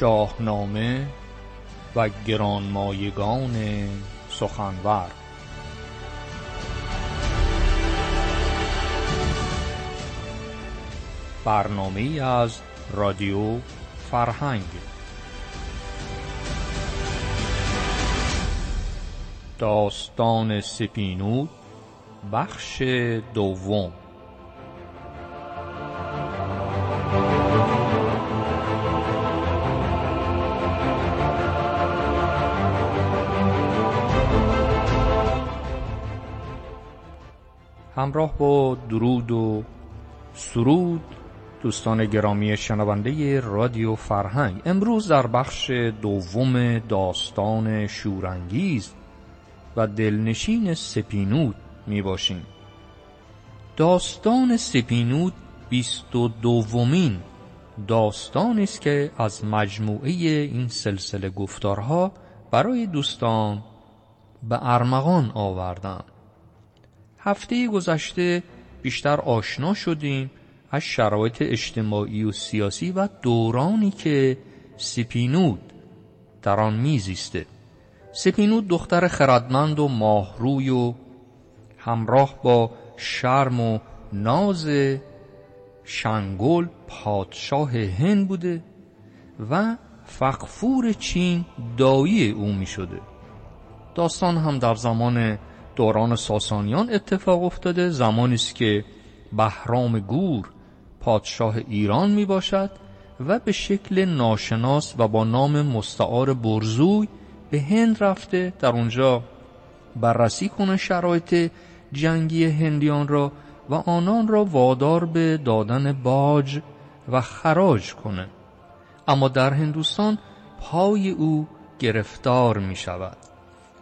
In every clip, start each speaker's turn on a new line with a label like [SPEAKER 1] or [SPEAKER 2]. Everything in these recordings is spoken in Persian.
[SPEAKER 1] شاهنامه و گرانمایگان سخنور. برنامه از رادیو فرهنگ. داستان سپینود بخش دوم. همراه با درود و سرود دوستان گرامی شنونده رادیو فرهنگ. امروز در بخش دوم داستان شورانگیز و دلنشین سپینود می باشیم. داستان سپینود بیست و دومین داستانی است که از مجموعه این سلسله گفتارها برای دوستان به ارمغان آوردم هفته گذشته بیشتر آشنا شدیم از شرایط اجتماعی و سیاسی و دورانی که سپینود در آن میزیسته. سپینود دختر خردمند و ماهروی و همراه با شرم و ناز شنگل پادشاه هند بوده و فقفور چین دایی او می شده داستان هم در زمان دوران ساسانیان اتفاق افتاده. زمانی است که بهرام گور پادشاه ایران می باشد و به شکل ناشناس و با نام مستعار برزوی به هند رفته. در اونجا بررسی کنه شرایط جنگی هندیان را و آنان را وادار به دادن باج و خراج کنه. اما در هندوستان پای او گرفتار می شود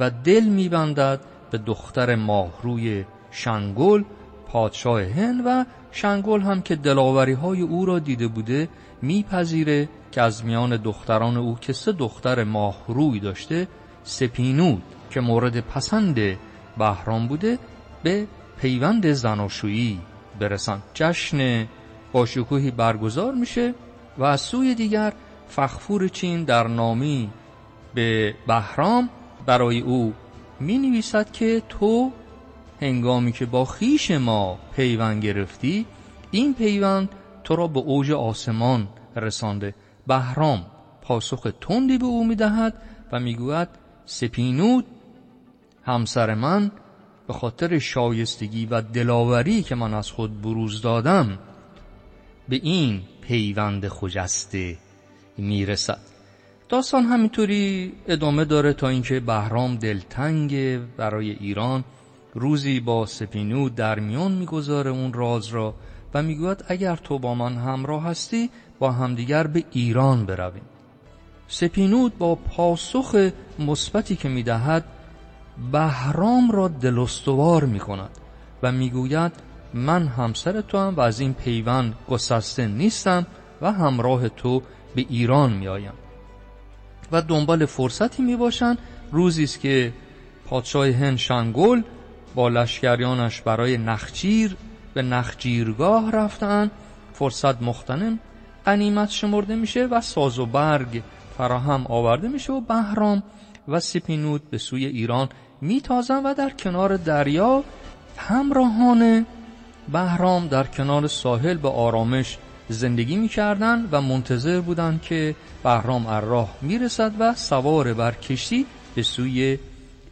[SPEAKER 1] و دل می بندد به دختر ماهروی شنگل پادشاه هند و شنگل هم که دلاوری های او را دیده بوده میپذیره که از میان دختران او که سه دختر ماهروی داشته سپینود که مورد پسند بهرام بوده به پیوند زناشویی برسند جشن باشکوهی برگزار میشه و از سوی دیگر فخفور چین در نامی به بهرام برای او می نویسد که تو هنگامی که با خیش ما پیوند گرفتی این پیوند تو را به اوج آسمان رسانده. بهرام پاسخ تندی به او می‌دهد و می‌گوید سپینود همسر من به خاطر شایستگی و دلاوری که من از خود بروز دادم به این پیوند خجسته می‌رسد. داستان همینطوری ادامه داره تا اینکه بهرام دلتنگ برای ایران روزی با سپینود در میان می‌گذاره اون راز را و می‌گوید اگر تو با من همراه هستی با همدیگر به ایران برویم. سپینود با پاسخ مثبتی که می‌دهد بهرام را دلستوار می‌کند و می‌گوید من همسر تو هم و از این پیوند گسسته نیستم و همراه تو به ایران میآیم. و دنبال فرصتی می‌باشند. روزی است که پادشاه هند شنگل با لشکریانش برای نخجیر به نخجیرگاه رفتن فرصت مختنم قنیمت شمرده میشه و ساز و برگ فراهم آورده میشه و بهرام و سپینود به سوی ایران میتازن و در کنار دریا همراهان بهرام در کنار ساحل به آرامش زندگی می‌کردند و منتظر بودند که بهرام راه می‌رسد و سوار بر کشتی به سوی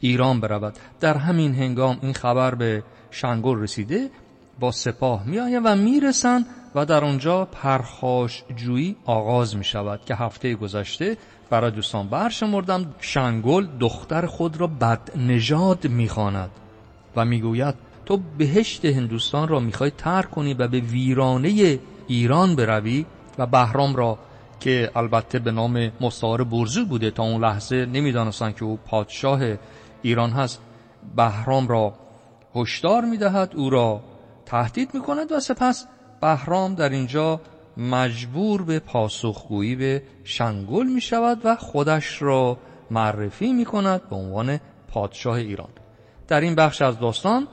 [SPEAKER 1] ایران برود. در همین هنگام این خبر به شنگل رسیده با سپاه میآیند و می‌رسند و در آنجا پرخاش جویی آغاز می شود که هفته گذشته برای دوستان برشمردم شنگل دختر خود را بد نژاد می‌خواند و می‌گوید تو بهشت هندوستان را می‌خوای ترک کنی و به ویرانه ایران بروی و بهرام را که البته به نام مستعار برزو بوده تا اون لحظه نمی‌دانستند که او پادشاه ایران هست بهرام را هشدار می‌دهد او را تهدید می‌کند و سپس بهرام در اینجا مجبور به پاسخگویی به شنگل می شود و خودش را معرفی می کند به عنوان پادشاه ایران. در این بخش از داستان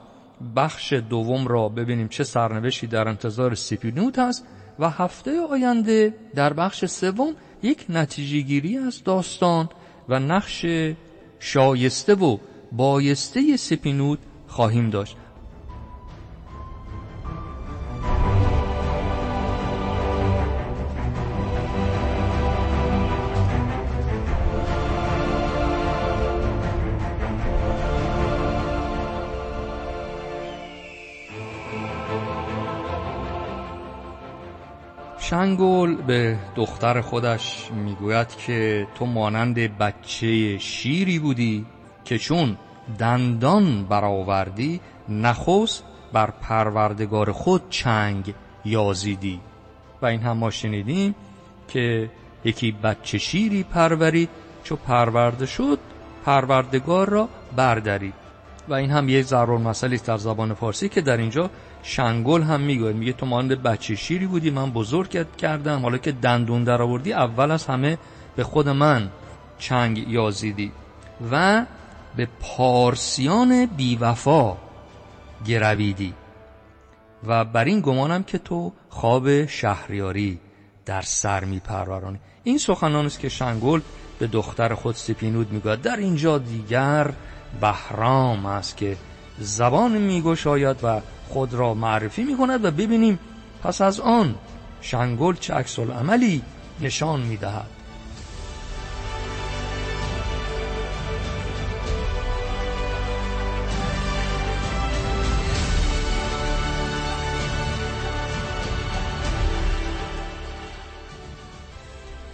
[SPEAKER 1] بخش دوم را ببینیم چه سرنوشتی در انتظار سپینوت هست و هفته آینده در بخش سوم یک نتیجه گیری از داستان و نقش شایسته و بایسته سپینود خواهیم داشت. شنگول به دختر خودش می‌گوید که تو مانند بچه شیری بودی که چون دندان برآوردی نخست بر پروردگار خود چنگ یازیدی. و این هم ما شنیدیم که یکی بچه شیری پرورید چو پرورده شد پروردگار را بردارید و این هم یک ضرور مسئله در زبان فارسی که در اینجا شنگل هم میگه میگه تو مانند بچه شیری بودی من بزرگ کردم. حالا که دندون در آوردی اول از همه به خود من چنگ یازیدی و به پارسیان بیوفا گرویدی. و بر این گمانم که تو خواب شهریاری در سر میپرورانی. این سخنان است که شنگل به دختر خود سپینود می‌گوید. در اینجا دیگر بهرام است که زبان میگشاید و خود را معرفی می‌کند و ببینیم پس از آن شنگل چه عکس عملی نشان می‌دهد.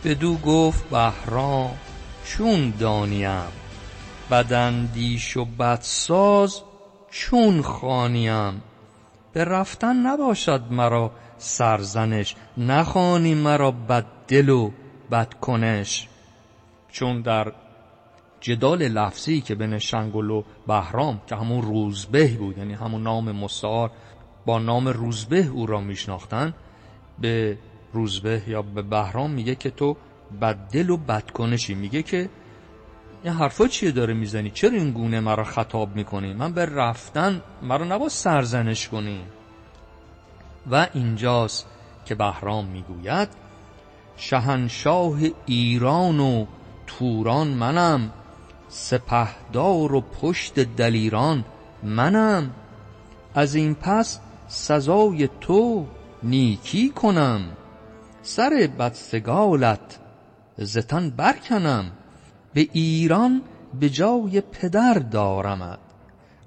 [SPEAKER 1] بدو گفت بهرام چون دانیم؟ بداندیش و بدساز چون خانیم به رفتن نباشد مرا سرزنش نخوانی مرا بد دل و بد کنش چون در جدال لفظی که بین شنگل و بهرام که همون روزبه بود یعنی همون نام مستعار با نام روزبه او را میشناختن به روزبه یا به بهرام میگه که تو بد دل و بد کنشی میگه که این حرفا چیه داره می‌زنی؟ چرا این گونه مرا خطاب می‌کنی؟ من به رفتن مرا نبا سرزنش کنی. و اینجاست که بهرام می‌گوید شهنشاه ایران و توران منم سپهدار و پشت دلیران منم. از این پس سزای تو نیکی کنم سر بدسگالت زتن برکنم. به ایران به جای پدر دارمد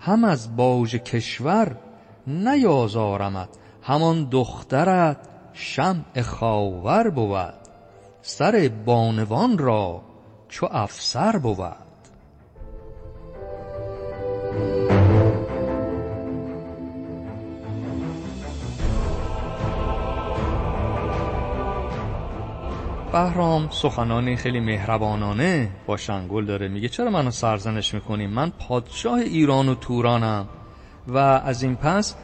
[SPEAKER 1] هم از باج کشور نیازارمد همان دخترت شمع خاور بود. سر بانوان را چو افسر بود. بهرام. سخنانی خیلی مهربانانه. با شنگل داره میگه چرا منو سرزنش می‌کنی؟ من پادشاه ایران و تورانم. و از این پس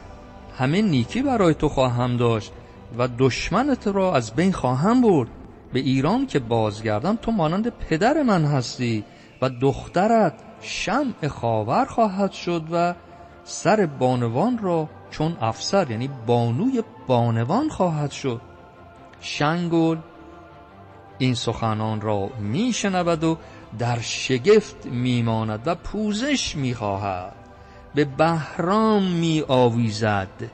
[SPEAKER 1] همه نیکی برای تو خواهم داشت و دشمنت را از بین خواهم برد. به ایران که بازگردم تو مانند پدر من هستی و دخترت شمع خاور خواهد شد و سر بانوان را چون افسر یعنی بانوی بانوان خواهد شد. شنگل این سخنان را میشنود و در شگفت میماند و پوزش می‌خواهد. به بهرام می آویزد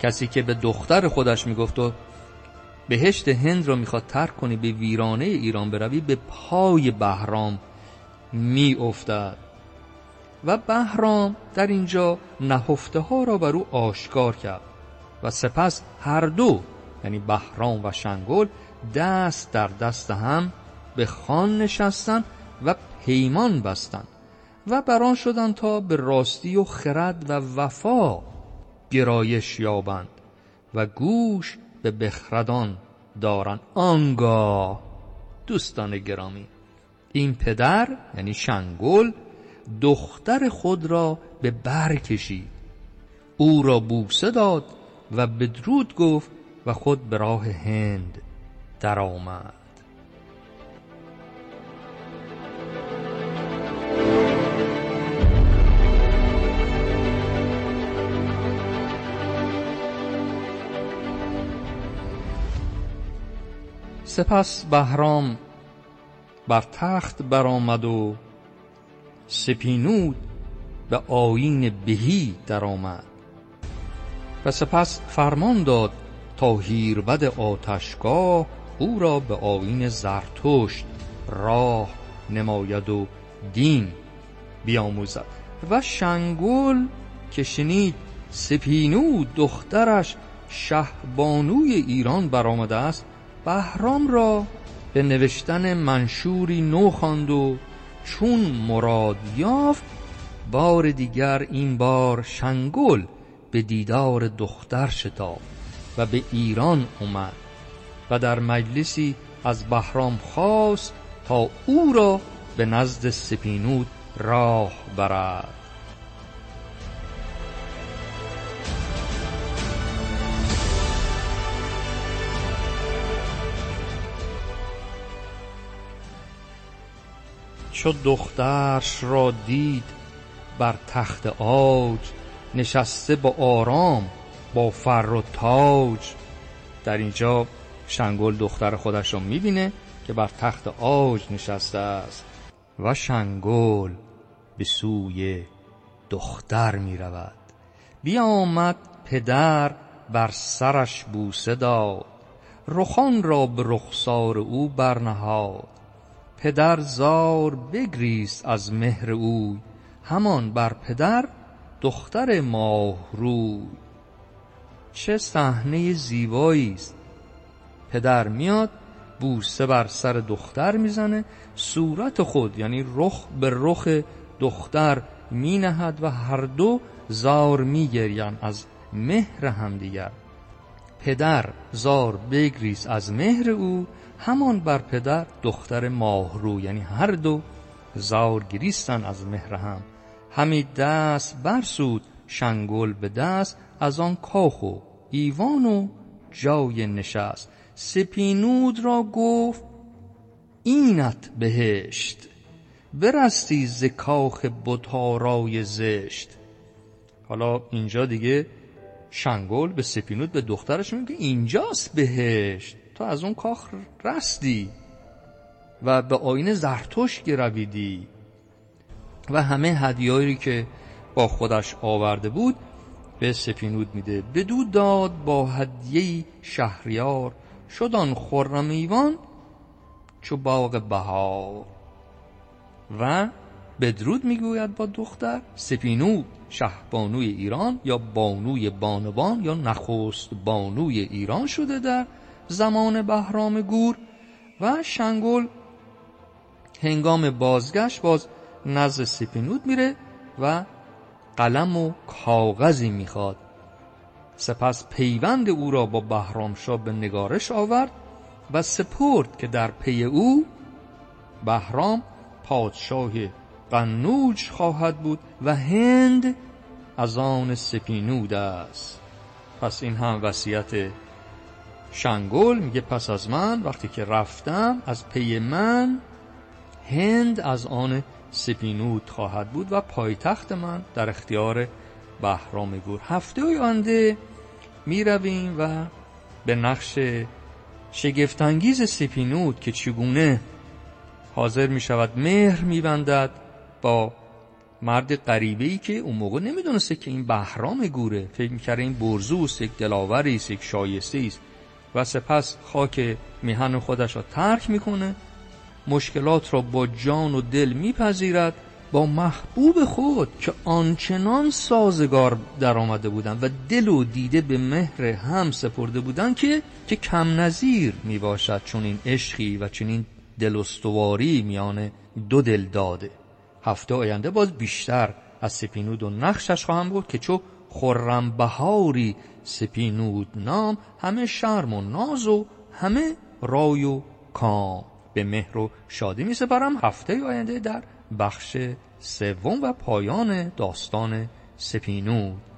[SPEAKER 1] کسی که به دختر خودش می‌گفت و بهشت هند را می‌خواد ترک کنی به ویرانه ایران بروی به پای بهرام می افتد و بهرام در اینجا نهفته ها را بر او آشکار کرد. و سپس هر دو یعنی بهرام و شنگل دست در دست هم به خان نشستند و پیمان بستند و بران شدند تا به راستی و خرد و وفا گرایش یابند و گوش به بخردان دارند. آنگاه دوستان گرامی این پدر یعنی شنگل دختر خود را به بر کشید. او را بوسه داد و بدرود گفت و خود به راه هند درآمد. سپس بهرام بر تخت برآمد و سپینود به آیین بهی درآمد و سپس فرمان داد تا هیربد آتشگاه او را به آیین زرتشت راه نماید و دین بیاموزد و شنگل که شنید سپینود دخترش شهبانوی ایران برآمده است بهرام را به نوشتن منشوری نو خواند و چون مراد یافت بار دیگر این بار شنگل به دیدار دختر شتافت و به ایران اومد. و در مجلسی از بهرام خواست تا او را به نزد سپینود راه برد. چو دخترش را دید بر تخت عاج نشسته با آرام با فر و تاج. در اینجا شنگل دختر خودش را می‌بینه که بر تخت عاج نشسته است و شنگل به سوی دختر می رود بیامد پدر بر سرش بوسه داد. رخان را به رخسار او برنهاد. پدر زار بگریست از مهر اوی همان بر پدر دختر ماه روی چه صحنه زیبایی است پدر میاد بوسه بر سر دختر می‌زنه صورت خود یعنی رخ به رخ دختر می نهد و هر دو زار می گرین از مهر همدیگر. پدر زار بگریز از مهر او همان بر پدر دختر ماهرو یعنی هر دو زار گریستن از مهر هم. همی دست برسود شنگل به دست از آن کاخ و ایوان و جای نشست. سپینود را گفت اینت بهشت برستی ز کاخ بتارای زشت. حالا اینجا دیگه شنگل به سپینود به دخترش میگه اینجاست بهشت تو از اون کاخ رستی و به آین زرتوش گرویدی و همه هدیاری که با خودش آورده بود به سپینود میده. بدو داد با هدیه شهریار شدان خرم ایوان چو باغ بهار. و بدرود می‌گوید با دختر سپینو شهبانوی ایران یا بانوی بانوان یا نخست بانوی ایران شده در زمان بهرام گور. و شنگل هنگام بازگشت باز نزد سپینود میره و قلم و کاغذی می‌خواد. سپس پیوند او را با بهرامشاه به نگارش آورد و سپرد که در پی او بهرام پادشاه قنوج خواهد بود و هند از آن سپینود است. پس این هم وصیت شنگل میگه پس از من وقتی که رفتم از پی من هند از آن سپینود خواهد بود و پایتخت من در اختیار بهرام گور. هفته آینده می و به نقش شگفتانگیز سپینود که چگونه حاضر می شود مهر می بندد با مرد غریبه ای که اون موقع نمی‌دونسته که این بهرام گوره. فکر می‌کرده این برزوست یک دلاوری است یک شایسته است و سپس خاک میهن خودش را ترک می‌کنه مشکلات را با جان و دل میپذیرد. با محبوب خود که آنچنان سازگار در آمده بودند و دل و دیده به مهر هم سپرده بودند که که کم نظیر می باشد چون این عشقی و چنین دل استواری میان دو دل داده. هفته آینده باز بیشتر از سپینود و نقشش خواهم بود که چو خرم بهاری سپینود نام همه شرم و ناز و همه رای و کام. به مهر و شادی می سپرم. هفته آینده در بخش سوم و پایان داستان سپینود.